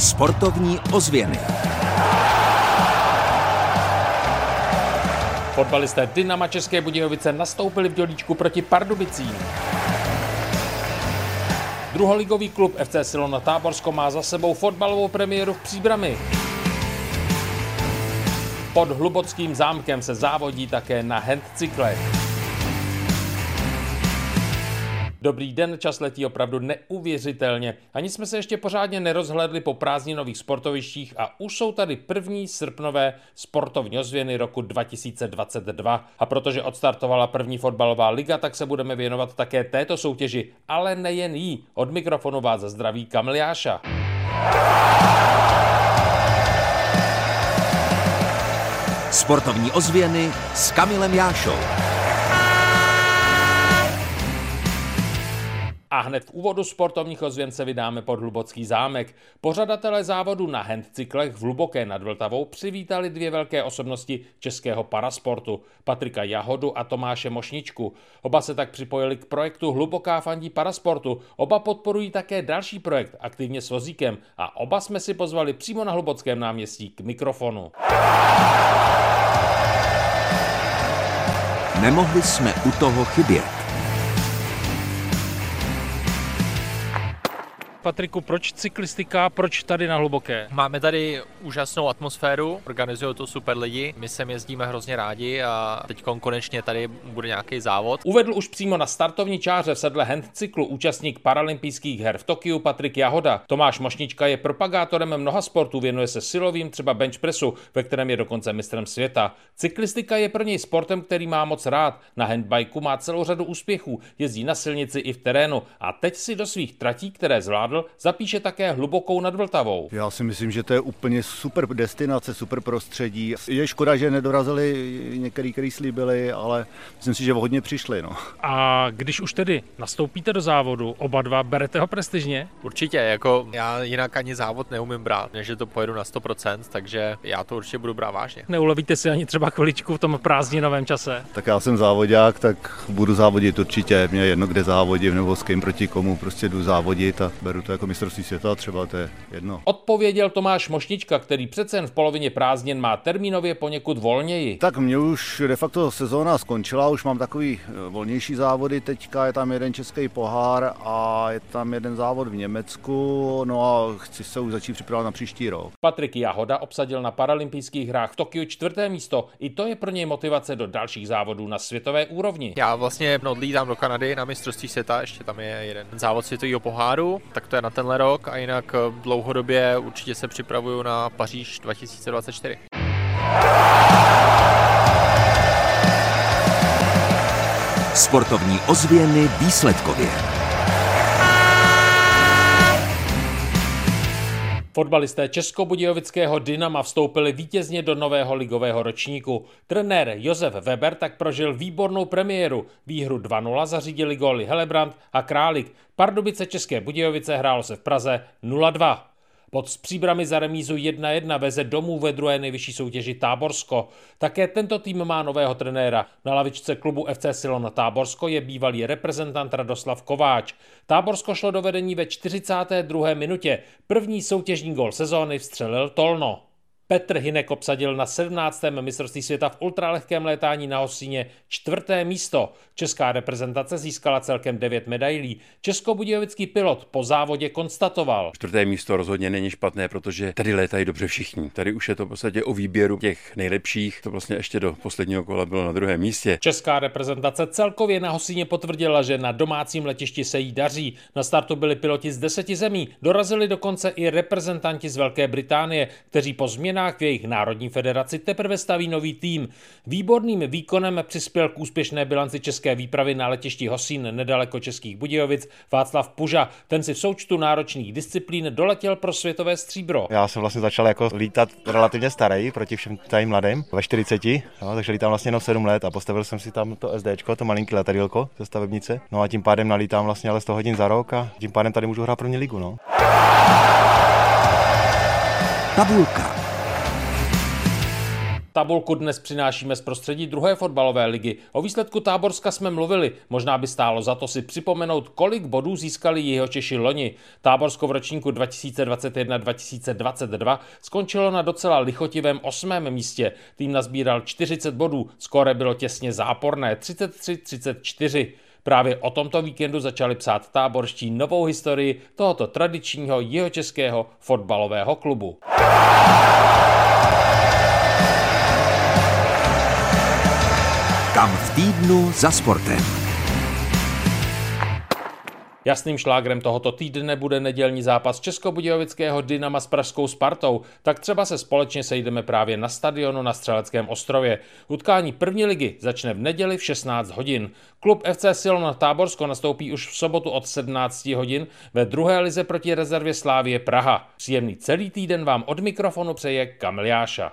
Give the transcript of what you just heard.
Sportovní ozvěny. Fotbalisté Dynama České Budějovice nastoupili v dělíčku proti Pardubicím. Druholigový klub FC Silona Táborsko má za sebou fotbalovou premiéru v Příbrami. Pod Hlubockým zámkem se závodí také na handcyklech. Dobrý den, čas letí opravdu neuvěřitelně. Ani jsme se ještě pořádně nerozhledli po prázdninových sportovištích a už jsou tady první srpnové sportovní ozvěny roku 2022. A protože odstartovala první fotbalová liga, tak se budeme věnovat také této soutěži, ale nejen jí. Od mikrofonu vás zdraví Kamiliáša. Sportovní ozvěny s Kamilem Jášou. A hned v úvodu sportovních ozvěn se vydáme pod Hlubocký zámek. Pořadatelé závodu na handcyklech v Hluboké nad Vltavou přivítali dvě velké osobnosti českého parasportu, Patrika Jahodu a Tomáše Mošničku. Oba se tak připojili k projektu Hluboká fandí parasportu. Oba podporují také další projekt aktivně s vozíkem a oba jsme si pozvali přímo na Hlubockém náměstí k mikrofonu. Nemohli jsme u toho chybět. Patriku, proč cyklistika, proč tady na Hluboké? Máme tady úžasnou atmosféru, organizují to super lidi, my sem jezdíme hrozně rádi a teď konečně tady bude nějaký závod. Uvedl už přímo na startovní čáře v sedle handcyklu účastník paralympijských her v Tokiu Patrik Jahoda. Tomáš Mošnička je propagátorem mnoha sportů, věnuje se silovým, třeba bench pressu, ve kterém je dokonce mistrem světa. Cyklistika je pro něj sportem, který má moc rád. Na handbajku má celou řadu úspěchů, jezdí na silnici i v terénu a teď si do svých tratí, které zvládl, zvládl, zapíše také hlubokou nad Vltavou. Já si myslím, že to je úplně super destinace, super prostředí. Je škoda, že nedorazili některý, který slíbili, ale myslím si, že hodně přišli. No. A když už tedy nastoupíte do závodu, oba dva, berete ho prestižně? Určitě, jako já jinak ani závod neumím brát, než to pojedu na 100%, takže já to určitě budu brát vážně. Neulovíte si ani třeba chviličku v tom prázdninovém čase? Tak já jsem závodák, tak budu závodit určitě. Mě jedno, kde závodím nebo s kým proti komu, prostě jdu závodit a beru beru to jako mistrovství světa, třeba to je jedno. Odpověděl Tomáš Mošnička, který přece jen v polovině prázdnin má termínově poněkud volněji. Tak mě už de facto sezóna skončila, už mám takový eh, volnější závody, teďka je tam jeden český pohár a je tam jeden závod v Německu, no a chci se už začít připravovat na příští rok. Patrik Jahoda obsadil na paralympijských hrách v Tokiu čtvrté místo, i to je pro něj motivace do dalších závodů na světové úrovni. Já vlastně odlítám do Kanady na mistrovství světa, ještě tam je jeden závod světového poháru, tak to je na tenhle rok a jinak eh, dlouhodobě určitě se připravuju na Paříž 2024. Sportovní ozvěny výsledkově. Fotbalisté Českobudějovického Dynama vstoupili vítězně do nového ligového ročníku. Trenér Josef Weber tak prožil výbornou premiéru. Výhru 2-0 zařídili góly Helebrant a Králik. Pardubice České Budějovice hrálo se v Praze 0-2. Pod příbrami za remízu 1-1 veze domů ve druhé nejvyšší soutěži Táborsko. Také tento tým má nového trenéra. Na lavičce klubu FC Silona Táborsko je bývalý reprezentant Radoslav Kováč. Táborsko šlo do vedení ve 42. minutě. První soutěžní gol sezóny vstřelil Tolno. Petr Hinek obsadil na 17. mistrovství světa v ultralehkém létání na Hosíně čtvrté místo. Česká reprezentace získala celkem 9 medailí. Českobudějovický pilot po závodě konstatoval. Čtvrté místo rozhodně není špatné, protože tady létají dobře všichni. Tady už je to v podstatě o výběru těch nejlepších. To vlastně ještě do posledního kola bylo na druhém místě. Česká reprezentace celkově na Hosíně potvrdila, že na domácím letišti se jí daří. Na startu byli piloti z deseti zemí. Dorazili dokonce i reprezentanti z Velké Británie, kteří po změnách změnách v jejich národní federaci teprve staví nový tým. Výborným výkonem přispěl k úspěšné bilanci české výpravy na letišti Hosín nedaleko Českých Budějovic Václav Puža. Ten si v součtu náročných disciplín doletěl pro světové stříbro. Já jsem vlastně začal jako lítat relativně starý proti všem tady mladým, ve 40, no, takže lítám vlastně jenom 7 let a postavil jsem si tam to SD, to malinký letadílko ze stavebnice. No a tím pádem nalítám vlastně ale 100 hodin za rok a tím pádem tady můžu hrát první ligu. No. Tabulka. Tabulku dnes přinášíme z prostředí druhé fotbalové ligy. O výsledku Táborska jsme mluvili. Možná by stálo za to si připomenout, kolik bodů získali jeho Češi loni. Táborsko v ročníku 2021-2022 skončilo na docela lichotivém osmém místě. Tým nazbíral 40 bodů, skóre bylo těsně záporné 33-34. Právě o tomto víkendu začali psát táborští novou historii tohoto tradičního jihočeského fotbalového klubu. Kam v týdnu za sportem. Jasným šlágrem tohoto týdne bude nedělní zápas Českobudějovického Dynama s Pražskou Spartou, tak třeba se společně sejdeme právě na stadionu na Střeleckém ostrově. Utkání první ligy začne v neděli v 16 hodin. Klub FC Silon Táborsko nastoupí už v sobotu od 17 hodin ve druhé lize proti rezervě Slávie Praha. Příjemný celý týden vám od mikrofonu přeje Kamil Jáša.